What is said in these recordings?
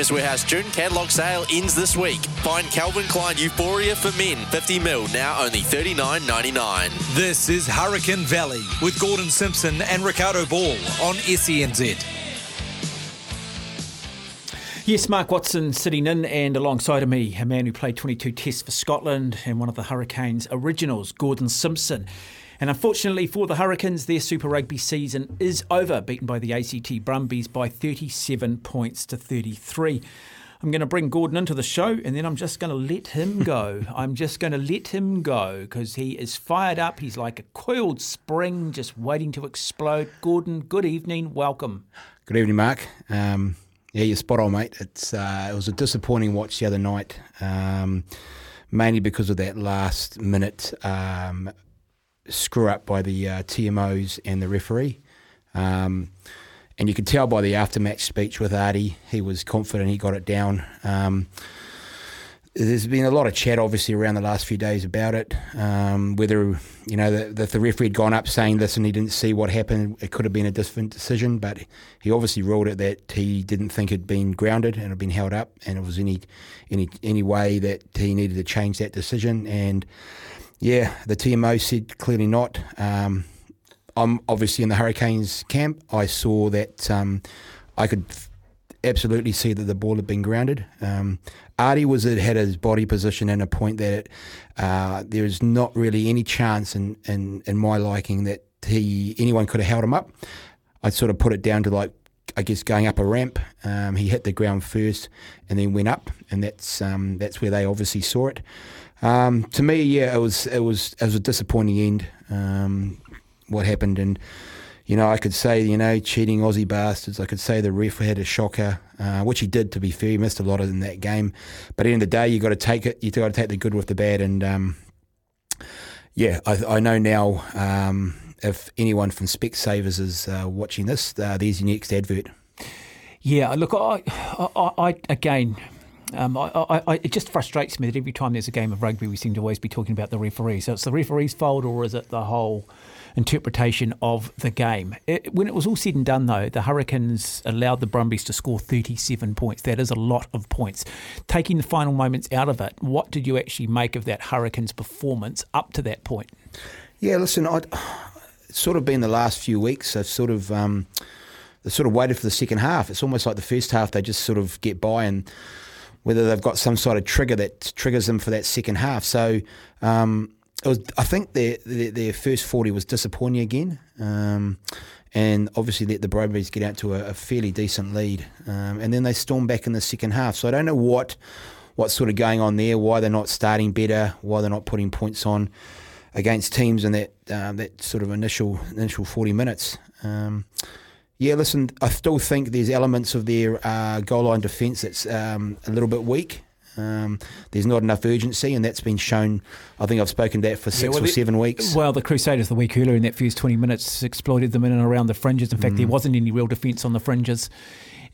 Chemist Warehouse June catalog sale ends this week. Find Calvin Klein Euphoria for men, 50 mil, now only $39.99. This is Hurricane Valley with Gordon Simpson and Ricardo Ball on SENZ. Yes, Mark Watson sitting in, and alongside of me, a man who played 22 tests for Scotland and one of the Hurricanes originals, Gordon Simpson. And unfortunately for the Hurricanes, their Super Rugby season is over, beaten by the ACT Brumbies by 37 points to 33. I'm going to bring Gordon into the show and then I'm just going to let him go. I'm just going to let him go because he is fired up. He's like a coiled spring just waiting to explode. Gordon, good evening. Welcome. Good evening, Mark. Um, yeah, you're spot on, mate. It's uh, it was a disappointing watch the other night, um, mainly because of that last minute um, screw up by the uh, TMOs and the referee. Um, and you could tell by the aftermatch speech with Ardie, he was confident he got it down. Um, there's been a lot of chat, obviously, around the last few days about it. Um, whether you know that the, the, referee had gone up saying this and he didn't see what happened, it could have been a different decision. But he obviously ruled it that he didn't think it'd been grounded and had been held up, and it was any any any way that he needed to change that decision. And yeah, the TMO said clearly not. Um, I'm obviously in the Hurricanes camp. I saw that um, I could absolutely see that the ball had been grounded. Um, Ardie was had his body position in a point that uh, there is not really any chance in, in, in my liking that he anyone could have held him up. I'd sort of put it down to like I guess going up a ramp. Um, he hit the ground first and then went up, and that's um, that's where they obviously saw it. Um, to me, yeah, it was it was it was a disappointing end. Um, what happened and you know, I could say, you know, cheating Aussie bastards. I could say the ref had a shocker, uh, which he did. To be fair, he missed a lot in that game. But at the end of the day, you got to take it. You got to take the good with the bad. And um, yeah, I, I, know now. Um, if anyone from Specsavers is uh, watching this, uh, there's your next advert. Yeah, look, I, I, I again. Um, I, I, it just frustrates me that every time there's a game of rugby, we seem to always be talking about the referee. So it's the referee's fault, or is it the whole interpretation of the game. It, when it was all said and done, though, the Hurricanes allowed the Brumbies to score 37 points. That is a lot of points. Taking the final moments out of it, what did you actually make of that Hurricanes performance up to that point? Yeah, listen, I'd, it's sort of been the last few weeks. I've sort of. Um, sort of waited for the second half. It's almost like the first half they just sort of get by and whether they've got some sort of trigger that triggers them for that second half. So um, it was, I think their, their, their first forty was disappointing again, um, and obviously let the Brumbies get out to a, a fairly decent lead, um, and then they stormed back in the second half. So I don't know what what's sort of going on there, why they're not starting better, why they're not putting points on against teams in that um, that sort of initial initial forty minutes. Um, yeah, listen, I still think there's elements of their uh, goal line defence that's um, a little bit weak. Um, there's not enough urgency, and that's been shown. I think I've spoken that for six yeah, well, or the, seven weeks. Well, the Crusaders the week earlier in that first 20 minutes exploited them in and around the fringes. In fact, mm. there wasn't any real defence on the fringes.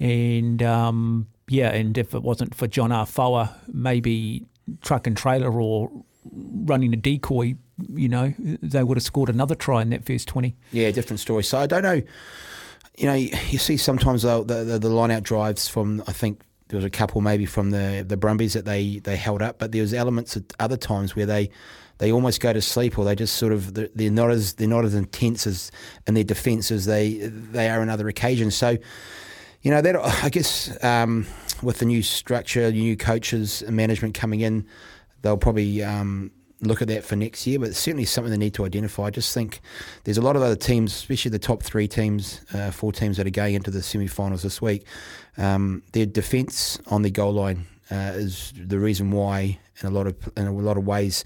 And um, yeah, and if it wasn't for John Afoa, maybe truck and trailer or running a decoy, you know, they would have scored another try in that first 20. Yeah, different story. So I don't know. You know, you see sometimes the, the, the line out drives from, I think, there was a couple maybe from the the Brumbies that they, they held up, but there was elements at other times where they they almost go to sleep or they just sort of they're not as they're not as intense as in their defence as they they are in other occasions. So, you know that I guess um, with the new structure, new coaches and management coming in, they'll probably um, look at that for next year, but it's certainly something they need to identify. I just think there's a lot of other teams, especially the top three teams, uh, four teams that are going into the semi-finals this week. Um, their defence on the goal line uh, is the reason why, in a lot of in a lot of ways,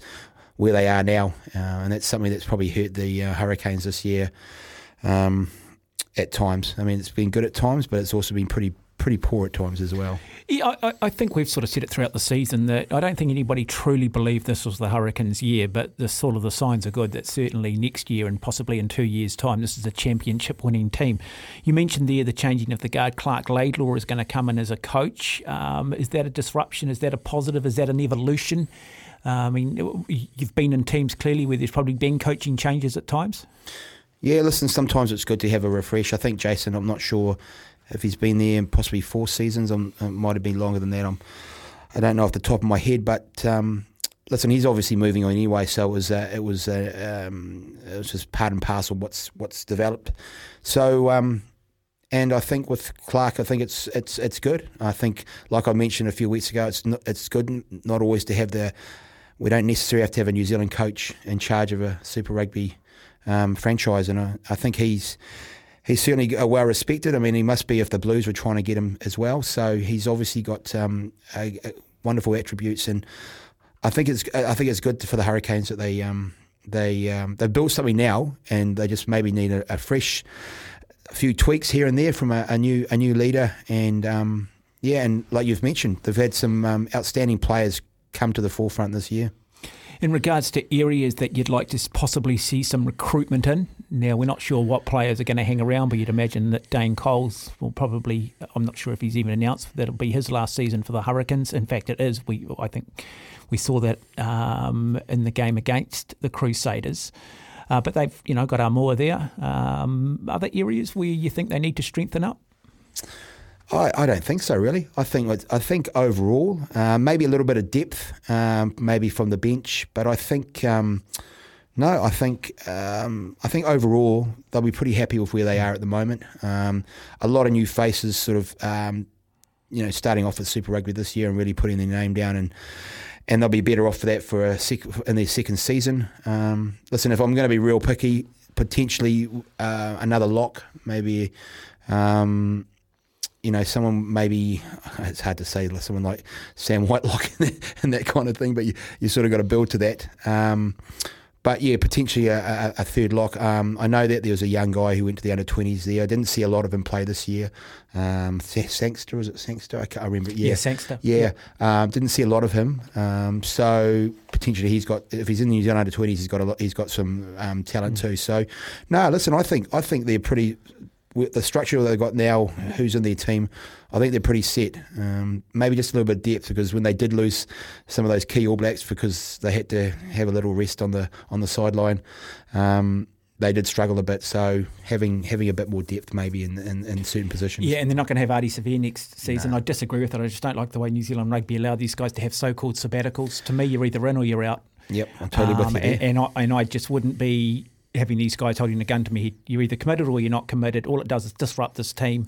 where they are now, uh, and that's something that's probably hurt the uh, Hurricanes this year. Um, at times, I mean, it's been good at times, but it's also been pretty pretty poor at times as well. Yeah, I, I, think we've sort of said it throughout the season that I don't think anybody truly believed this was the Hurricanes' year, but the sort of the signs are good that certainly next year and possibly in two years' time, this is a championship-winning team. You mentioned there the changing of the guard. Clark Laidlaw is going to come in as a coach. Um, is that a disruption? Is that a positive? Is that an evolution? Uh, I mean, you've been in teams clearly where there's probably been coaching changes at times. Yeah, listen, sometimes it's good to have a refresh. I think Jason, I'm not sure if he's been there possibly four seasons. It might have been longer than that. I'm, I don't know off the top of my head, but um, listen, he's obviously moving on anyway. So it was uh, it was uh, um, it was just part and parcel what's what's developed. So um, and I think with Clark, I think it's it's it's good. I think, like I mentioned a few weeks ago, it's not, it's good not always to have the. We don't necessarily have to have a New Zealand coach in charge of a Super Rugby um, franchise, and I, I think he's he's certainly well respected. I mean, he must be if the Blues were trying to get him as well. So he's obviously got um, a, a wonderful attributes, and I think it's I think it's good for the Hurricanes that they um, they um, they built something now, and they just maybe need a, a fresh few tweaks here and there from a, a new a new leader, and um, yeah, and like you've mentioned, they've had some um, outstanding players come to the forefront this year. In regards to areas that you'd like to possibly see some recruitment in, now we're not sure what players are going to hang around, but you'd imagine that Dane Coles will probably. I'm not sure if he's even announced that it'll be his last season for the Hurricanes. In fact, it is. We I think we saw that um, in the game against the Crusaders. Uh, but they've you know got Aumua there. Um, other areas where you think they need to strengthen up? I, I don't think so, really. I think I think overall, uh, maybe a little bit of depth, um, maybe from the bench, but I think um, no, I think um, I think overall they'll be pretty happy with where they are at the moment. Um, a lot of new faces, sort of, um, you know, starting off with Super Rugby this year and really putting their name down and and they'll be better off for that for a sec- in their second season. Um, listen, if I'm going to be real picky, potentially uh, another lock, maybe. Um, you know, someone maybe it's hard to say, someone like Sam Whitelock and that kind of thing, but you, you sort of got to build to that. Um, but yeah, potentially a, a, a third lock. Um, I know that there was a young guy who went to the under 20s there. I didn't see a lot of him play this year. Um, Sangster, was it Sangster? I can't remember. Yeah, yeah Sangster. Yeah. Um, didn't see a lot of him. Um, so potentially he's got, if he's in the New Zealand under 20s, he's got a lot, he's got some um, talent mm. too. So no, listen, I think I think they're pretty the structure they've got now, who's in their team, I think they're pretty set. Um, maybe just a little bit of depth because when they did lose some of those key All Blacks because they had to have a little rest on the on the sideline, um, they did struggle a bit. So having having a bit more depth maybe in, in, in certain positions. Yeah, and they're not going to have Ardie Savea next season. No. I disagree with it. I just don't like the way New Zealand rugby allow these guys to have so-called sabbaticals. To me, you're either in or you're out. Yep, I'm totally um, with you. And, and, I, and I just wouldn't be having these guys holding a gun to me. You're either committed or you're not committed. All it does is disrupt this team,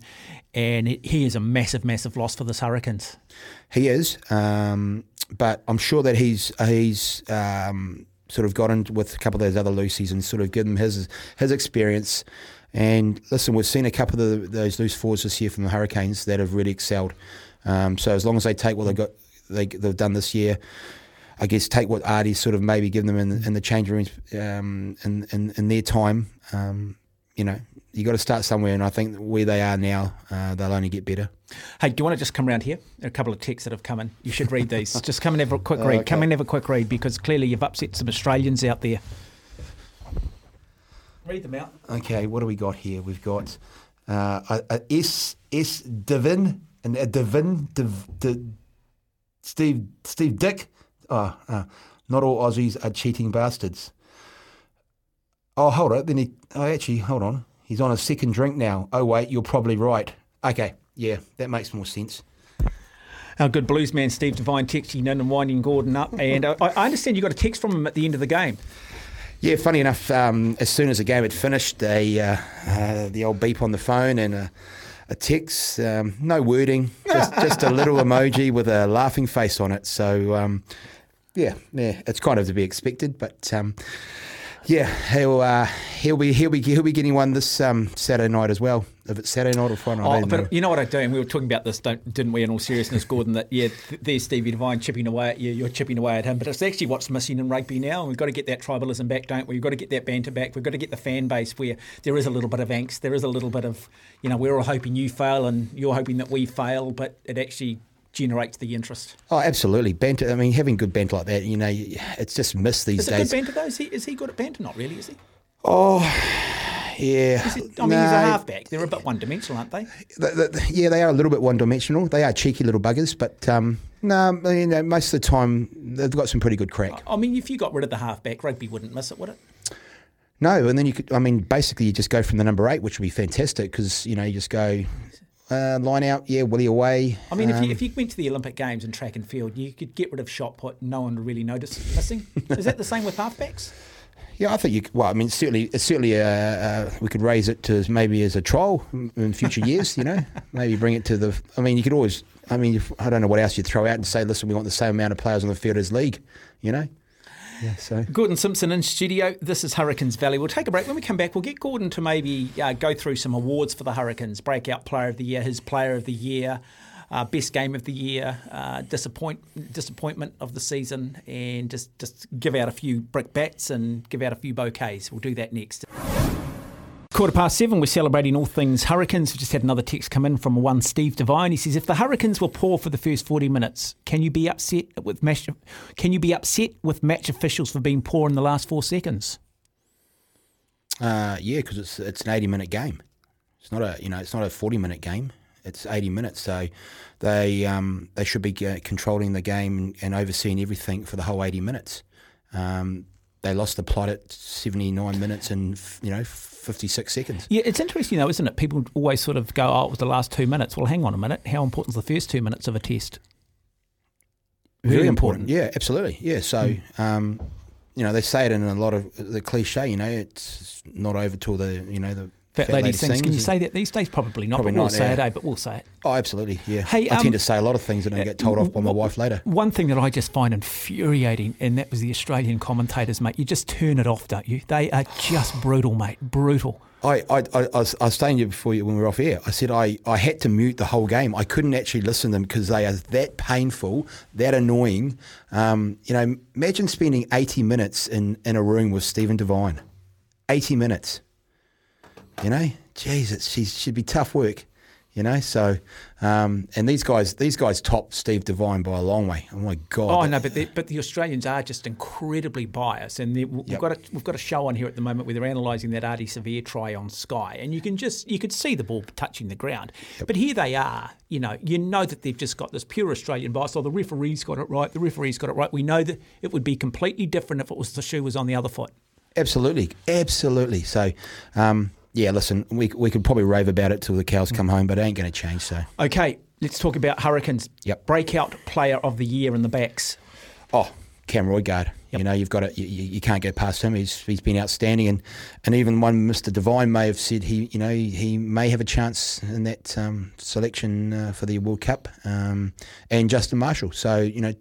and he is a massive, massive loss for the Hurricanes. He is, um, but I'm sure that he's he's um, sort of got in with a couple of those other loosies and sort of given him his his experience. And listen, we've seen a couple of the, those loose forwards this year from the Hurricanes that have really excelled. Um, so as long as they take what they got, they, they've done this year. I guess take what Ardie's sort of maybe given them in, in the change rooms um, in, in, in their time. Um, you know, you got to start somewhere, and I think where they are now, uh, they'll only get better. Hey, do you want to just come around here? A couple of texts that have come in. You should read these. just come and have a quick read. okay. Come and have a quick read because clearly you've upset some Australians out there. Read them out. Okay, what do we got here? We've got uh, a, a S S Devin and a Devin Div, Div, Steve Steve Dick oh, uh, not all Aussies are cheating bastards. Oh, hold on. Then he, oh, actually, hold on. He's on a second drink now. Oh, wait, you're probably right. Okay, yeah, that makes more sense. Our good blues man Steve Devine texting in and winding Gordon up. And uh, I understand you got a text from him at the end of the game. Yeah, funny enough, um, as soon as the game had finished, they, uh, uh, the old beep on the phone and a, a text, um, no wording, just, just a little emoji with a laughing face on it. So, um, yeah, yeah, it's kind of to be expected, but um, yeah, he'll uh, he'll be he'll be he'll be getting one this um, Saturday night as well. If it's Saturday night or Friday night. Oh, but know. you know what I do, and we were talking about this, didn't we? In all seriousness, Gordon, that yeah, there's Stevie Devine chipping away at you, you're chipping away at him, but it's actually what's missing in rugby now. And we've got to get that tribalism back, don't we? We've got to get that banter back. We've got to get the fan base where there is a little bit of angst, there is a little bit of, you know, we're all hoping you fail and you're hoping that we fail, but it actually generates the interest. Oh, absolutely. Banter. I mean, having good bent like that, you know, it's just missed these is days. Is it good banter though? Is he, is he good at banter? Not really, is he? Oh, yeah. It, I mean, no. he's a halfback. They're a bit one dimensional, aren't they? The, the, yeah, they are a little bit one dimensional. They are cheeky little buggers, but um, no, I mean, most of the time they've got some pretty good crack. I mean, if you got rid of the halfback, rugby wouldn't miss it, would it? No, and then you could. I mean, basically, you just go from the number eight, which would be fantastic because you know you just go uh, line out, yeah, Willie away. I mean, if Um, you, if you went to the Olympic Games and track and field, you could get rid of shot put, no one would really notice missing. Is that the same with halfbacks? Yeah, I think you. Well, I mean, certainly, certainly, uh, uh, we could raise it to maybe as a trial in in future years. You know, maybe bring it to the. I mean, you could always. I mean, if, I don't know what else you'd throw out and say, listen, we want the same amount of players on the field as league. You know. So. Gordon Simpson in studio. This is Hurricanes Valley. We'll take a break. When we come back, we'll get Gordon to maybe uh, go through some awards for the Hurricanes Breakout Player of the Year, his Player of the Year, uh, Best Game of the Year, uh, disappoint, Disappointment of the Season, and just, just give out a few brick bats and give out a few bouquets. We'll do that next. Quarter past seven, we're celebrating all things Hurricanes. We've just had another text come in from one Steve Devine. He says, "If the Hurricanes were poor for the first forty minutes, can you be upset with match? Can you be upset with match officials for being poor in the last four seconds?" Uh, yeah, because it's it's an eighty minute game. It's not a you know it's not a forty minute game. It's eighty minutes, so they um, they should be uh, controlling the game and, overseeing everything for the whole eighty minutes. Um, they lost the plot at seventy nine minutes and you know fifty six seconds. Yeah, it's interesting though, isn't it? People always sort of go, "Oh, it was the last two minutes." Well, hang on a minute. How important is the first two minutes of a test? Very important. Yeah, absolutely. Yeah, so um, you know they say it in a lot of the cliche. You know, it's not over till the you know the Fat, lady, sings. Can you say that these days? Probably not. Probably but we'll not, say yeah. it, eh? But we'll say it. Oh, absolutely. Yeah. Hey, I um, tend to say a lot of things and I get told off by my wife later. One thing that I just find infuriating, and that was the Australian commentators, mate. You just turn it off, don't you? They are just brutal, mate. Brutal. I, I, I, I was, I was saying to you before you, when we were off air, I said I, I had to mute the whole game. I couldn't actually listen to them because they are that painful, that annoying. Um, you know, imagine spending 80 minutes in, in a room with Stephen Devine. 80 minutes. You know, jeez, it she, should be tough work. You know, so um, and these guys, these guys top Steve Devine by a long way. Oh my god! Oh no, but the, but the Australians are just incredibly biased, and they- we've Yep. got a, we've got a show on here at the moment where they're analysing that Ardie Savea try on Sky, and you can just you could see the ball touching the ground. But here they are, you know, you know that they've just got this pure Australian bias. Oh, the referee's got it right. The referee's got it right. We know that it would be completely different if it was the shoe was on the other foot. Absolutely, absolutely. So, um, yeah, listen, we we could probably rave about it till the cows come home, but it ain't going to change. So, Okay, let's talk about Hurricanes. Yep. Breakout player of the year in the backs. oh, Cam Roigard, you know, you've got it. You, you can't go past him. He's he's been outstanding, and and even one Mr. Devine may have said he, you know, he, he may have a chance in that um, selection uh, for the World Cup, um, and Justin Marshall. So, you know,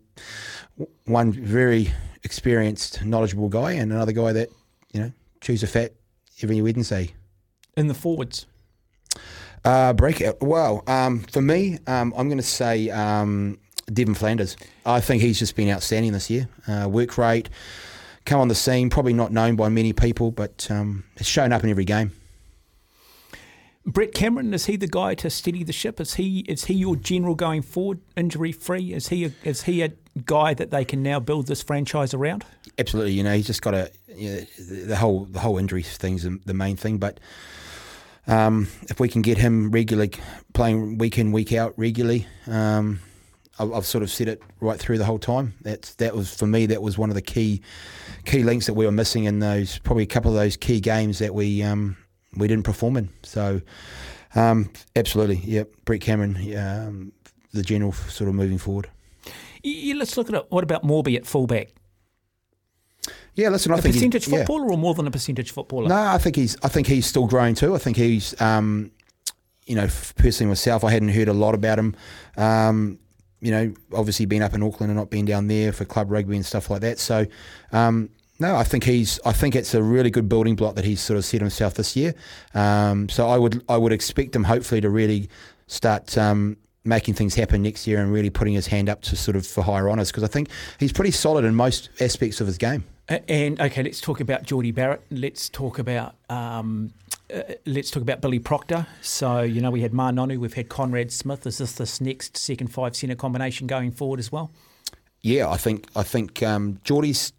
one very experienced, knowledgeable guy, and another guy that you know chews a fat every Wednesday. In the forwards. Uh, breakout. Well, um, for me, um, I'm going to say um, Devan Flanders. I think he's just been outstanding this year. Uh, work rate, come on the scene, probably not known by many people, but um, has shown up in every game. Brett Cameron is he the guy to steady the ship? Is he is he your general going forward, injury free? Is he a, is he a guy that they can now build this franchise around? Absolutely, you know, he's just got a you know, the whole the whole injury thing's the main thing, but. Um, if we can get him regularly playing week in week out regularly, um, I've, I've sort of said it right through the whole time. That's that was for me. That was one of the key key links that we were missing in those probably a couple of those key games that we um, we didn't perform in. So um, absolutely, yeah, Brett Cameron, um, the general sort of moving forward. Y- y- let's look at it. What about Moorby at fullback? Yeah, listen, I A think he's- percentage yeah. footballer or more than a percentage footballer? No, I think he's. I think he's still growing too. I think he's. Um, you know, personally myself, I hadn't heard a lot about him. Um, you know, obviously being up in Auckland and not being down there for club rugby and stuff like that. So, um, no, I think he's. I think it's a really good building block that he's sort of set himself this year. Um, so I would. I would expect him hopefully to really start. Um, making things happen next year and really putting his hand up to sort of for higher honours because I think he's pretty solid in most aspects of his game. And okay, let's talk about Jordie Barrett. Let's talk about um, uh, let's talk about Billy Proctor. So you know we had Ma'a Nonu, we've had Conrad Smith. Is this this next second five centre combination going forward as well? Yeah, I think I think um, Jordie's.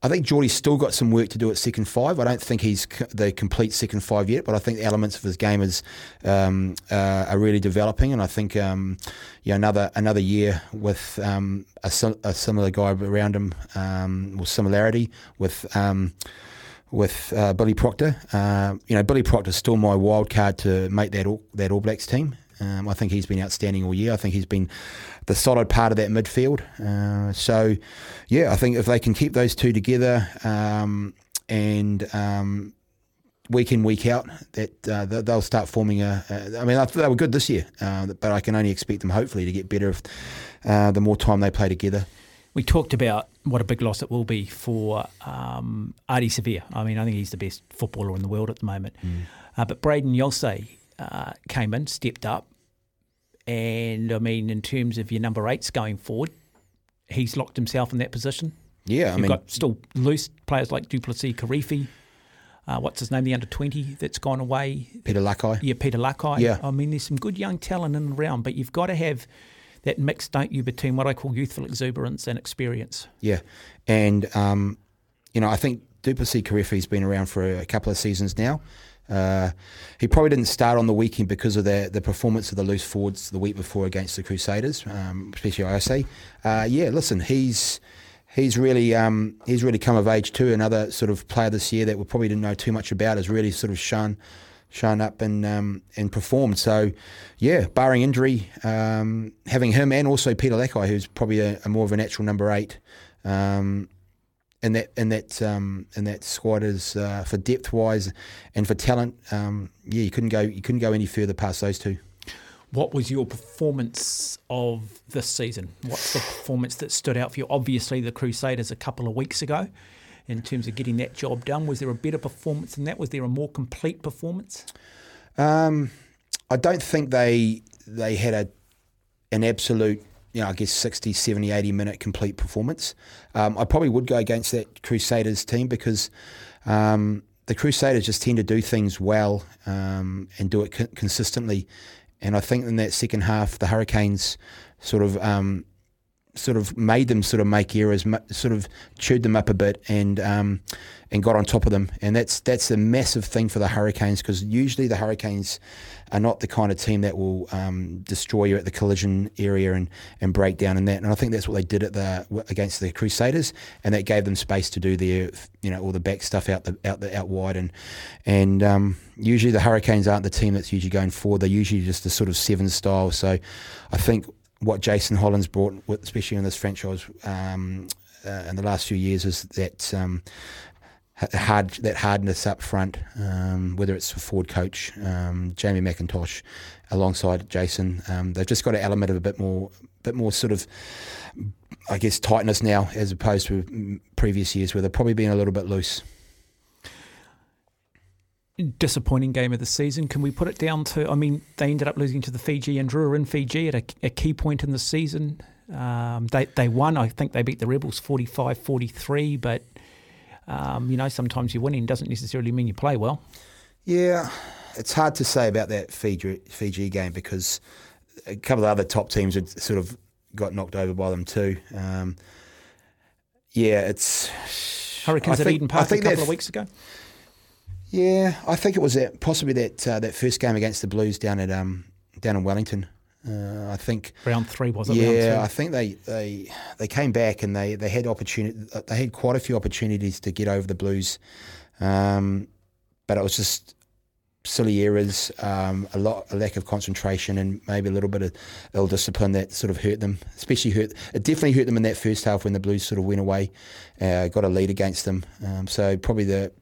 I think Jordie's still got some work to do at second five. I don't think he's the complete second five yet, but I think the elements of his game is um, uh, are really developing, and I think um, yeah another another year with um, a, a similar guy around him, um, or similarity with. Um, with uh, Billy Proctor, uh, you know Billy Proctor's still my wild card to make that all, that All Blacks team. Um, I think he's been outstanding all year. I think he's been the solid part of that midfield. Uh, so, yeah, I think if they can keep those two together um, and um, week in week out, that uh, they'll start forming a. a I mean, they were good this year, uh, but I can only expect them hopefully to get better if, uh, the more time they play together. We talked about what a big loss it will be for um, Ardie Savea. I mean, I think he's the best footballer in the world at the moment. Mm. Uh, but Brayden Iose uh, came in, stepped up, and I mean, in terms of your number eights going forward, he's locked himself in that position. Yeah, I You've mean, got still loose players like du Plessis-Kirifi. Uh, what's his name? The under twenty that's gone away. Peter Lakai. Yeah, Peter Lakai. Yeah. I mean, there's some good young talent in the around, but you've got to have that mix, don't you, between what I call youthful exuberance and experience. Yeah, and um, you know, I think du Plessis-Kirifi's been around for a couple of seasons now. Uh, he probably didn't start on the weekend because of the the performance of the loose forwards the week before against the Crusaders, um, especially Iose. Uh, yeah, listen, he's he's really um, he's really come of age too. Another sort of player this year that we probably didn't know too much about has really sort of shown shown up and um, and performed. So, yeah, barring injury, um, having him and also Peter Lakai, who's probably a, a more of a natural number eight. Um, in that in that um, in that squad is uh, for depth wise and for talent. Um, yeah, you couldn't go you couldn't go any further past those two. What was your performance of this season? What's the performance that stood out for you? Obviously, the Crusaders a couple of weeks ago, in terms of getting that job done. Was there a better performance than that? Was there a more complete performance? Um, I don't think they they had a an absolute you know, I guess 60, 70, 80 minute complete performance. Um, I probably would go against that Crusaders team because um, the Crusaders just tend to do things well um, and do it co- consistently. And I think in that second half, the Hurricanes sort of um, sort of made them sort of make errors, sort of chewed them up a bit, and um, and got on top of them. And that's that's a massive thing for the Hurricanes because usually the Hurricanes are not the kind of team that will um, destroy you at the collision area and, and break down in that. And I think that's what they did at the against the Crusaders, and that gave them space to do their you know all the back stuff out the out the out wide. And and um, usually the Hurricanes aren't the team that's usually going forward. They're usually just a sort of seven style. So I think what Jason Holland's brought, especially in this franchise um, uh, in the last few years, is that um, hard that hardness up front. Um, whether it's a Ford coach um, Jamie McIntosh alongside Jason, um, they've just got an element of a bit more, bit more sort of. I guess tightness now, as opposed to previous years, where they've probably been a little bit loose disappointing game of the season. Can we put it down to? I mean, they ended up losing to the Fijian Drua in Fiji at a, a key point in the season. Um, they they won. I think they beat the Rebels 45-43, but um, you know sometimes your winning doesn't necessarily mean you play well. Yeah, it's hard to say about that Fiji Fiji game because a couple of other top teams had sort of got knocked over by them too. Um, yeah, it's Hurricanes I at think, Eden Park a couple of weeks ago. Yeah, I think it was that possibly that uh, that first game against the Blues down at um, down in Wellington. Uh, I think round three was it? Yeah, I think they, they they came back and they, they had opportunity. They had quite a few opportunities to get over the Blues, um, but it was just silly errors, um, a lot, a lack of concentration, and maybe a little bit of ill discipline that sort of hurt them. Especially hurt, it definitely hurt them in that first half when the Blues sort of went away, uh, got a lead against them. Um, so probably the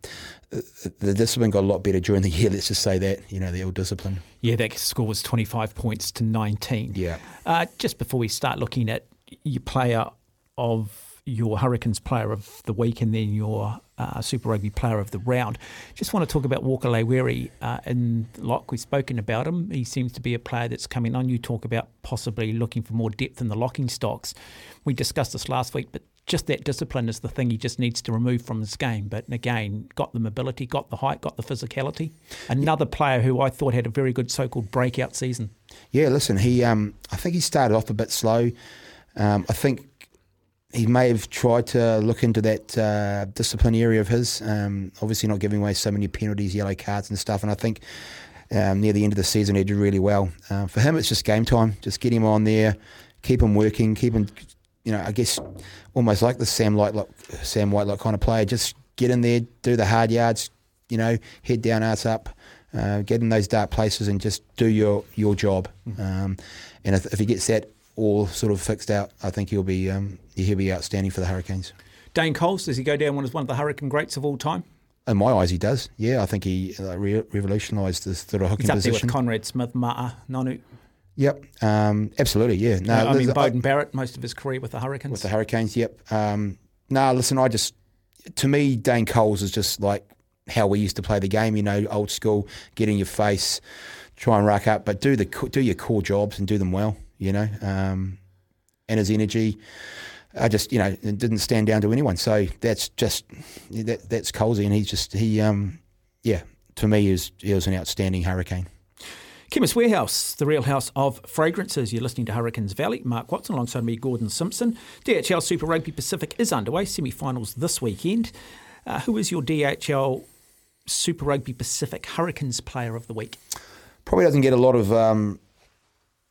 the discipline got a lot better during the year. Let's just say that you know the old discipline. Yeah, that score was twenty five points to nineteen. Yeah. Uh, just before we start looking at your player of your Hurricanes player of the week and then your uh, Super Rugby player of the round. Just want to talk about Walker-Leawere. Uh, and lock. we've spoken about him, he seems to be a player that's coming on. You talk about possibly looking for more depth in the locking stocks. We discussed this last week, but just that discipline is the thing he just needs to remove from his game. But again, got the mobility, got the height, got the physicality. Another player who I thought had a very good so-called breakout season. Yeah, listen, he um, I think he started off a bit slow. Um, I think he may have tried to look into that uh, discipline area of his. Um, obviously, not giving away so many penalties, yellow cards, and stuff. And I think um, near the end of the season, he did really well. Uh, for him, it's just game time. Just get him on there, keep him working, keep him you know, I guess almost like the Sam Whitelock, Sam Whitelock kind of player. Just get in there, do the hard yards, you know, head down, ass up, Uh, get in those dark places and just do your your job. Um, and if, if he gets that all sort of fixed out, I think he'll be um, he'll be outstanding for the Hurricanes. Dane Coles, does he go down as one of the Hurricane greats of all time? In my eyes, he does. Yeah, I think he uh, re- revolutionised the sort of hooking He's up position. there with Conrad Smith, Ma'a, Nonu. Yep, um, absolutely. Yeah, no, I mean, Beauden Barrett, most of his career with the Hurricanes. with the Hurricanes. Yep. Um, no, listen, I just to me, Dane Coles is just like how we used to play the game. You know, old school, get in your face, try and rack up, but do the do your core jobs and do them well. You know, um, and his energy. I just, you know, it didn't stand down to anyone. So that's just that, that's Colesy, and he's just he, um, yeah, to me, is he was an outstanding Hurricane. Chemist Warehouse, the real house of fragrances. You're listening to Hurricanes Valley. Mark Watson alongside me, Gordon Simpson. DHL Super Rugby Pacific is underway. Semi finals this weekend. Uh, who is your DHL Super Rugby Pacific Hurricanes player of the week? probably doesn't get a lot of, um,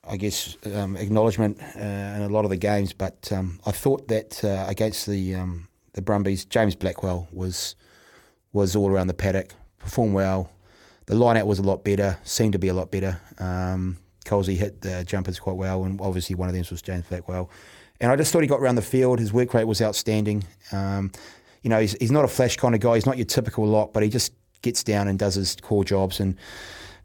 I guess, um, acknowledgement uh, in a lot of the games. But um, I thought that uh, against the um, the Brumbies, James Blackwell was was all around the paddock, performed well. The line out was a lot better, seemed to be a lot better. Um, Colesy hit the jumpers quite well, and obviously one of them was James Blackwell. And I just thought he got around the field. His work rate was outstanding. Um, you know, he's, he's not a flash kind of guy. He's not your typical lock, but he just gets down and does his core jobs. And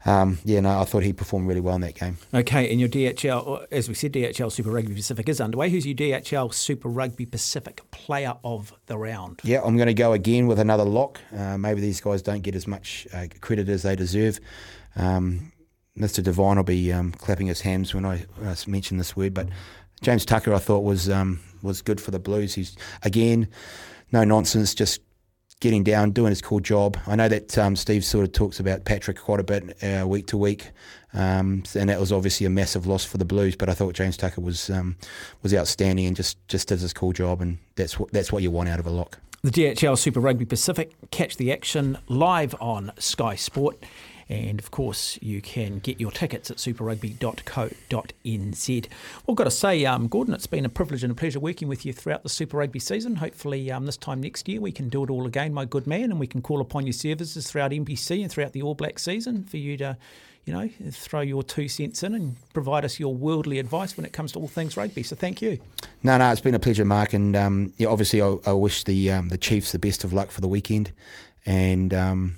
um, yeah, no, I thought he performed really well in that game. Okay, and your DHL, as we said, DHL Super Rugby Pacific is underway. Who's your DHL Super Rugby Pacific player of the round? Yeah, I'm going to go again with another lock. Uh, maybe these guys don't get as much uh, credit as they deserve. Um, Mr. Devine will be um, clapping his hands when I uh, mention this word, but James Tucker I thought was um, was good for the Blues. He's again no nonsense, just getting down, doing his cool job. I know that um, Steve sort of talks about Patrick quite a bit uh, week to week, um, and that was obviously a massive loss for the Blues. But I thought James Tucker was um, was outstanding and just just did his cool job, and that's what that's what you want out of a lock. The DHL Super Rugby Pacific. Catch the action live on Sky Sport. And of course, you can get your tickets at superrugby.co.nz. Well, I've got to say, um, Gordon, it's been a privilege and a pleasure working with you throughout the Super Rugby season. Hopefully, um, this time next year, we can do it all again, my good man, and we can call upon your services throughout NPC and throughout the All Black season for you to, you know, throw your two cents in and provide us your worldly advice when it comes to all things rugby. So thank you. No, no, it's been a pleasure, Mark, and um, yeah, obviously I, I wish the um, the Chiefs the best of luck for the weekend, and um,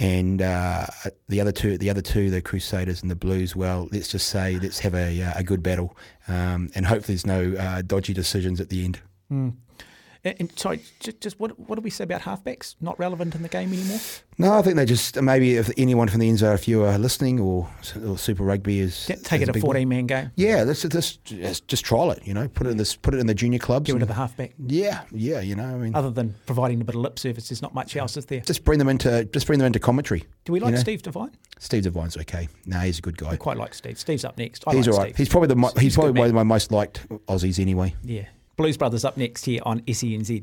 and uh, the other two, the other two, the Crusaders and the Blues. Well, let's just say let's have a uh, a good battle, um, and hopefully there's no uh, dodgy decisions at the end. And, and sorry, just, just what what do we say about halfbacks? Not relevant in the game anymore. No, I think they just maybe if anyone from the Enzo, if you are listening, or, or Super Rugby is Take is it a fourteen man game. Yeah, let's just just just trial it. You know, put it in this, put it in the junior clubs. Get rid of the halfback. yeah, yeah. You know, I mean, Other than providing a bit of lip service, there's not much else, is there? just bring them into just bring them into commentary. Do we you like know? Steve Devine? Steve Devine's okay. No, he's a good guy. I quite like Steve. Steve's up next. I He's like all right. Steve. He's probably the mo- he's, He's probably one of my most liked Aussies anyway. yeah. Blues Brothers up next here on SENZ.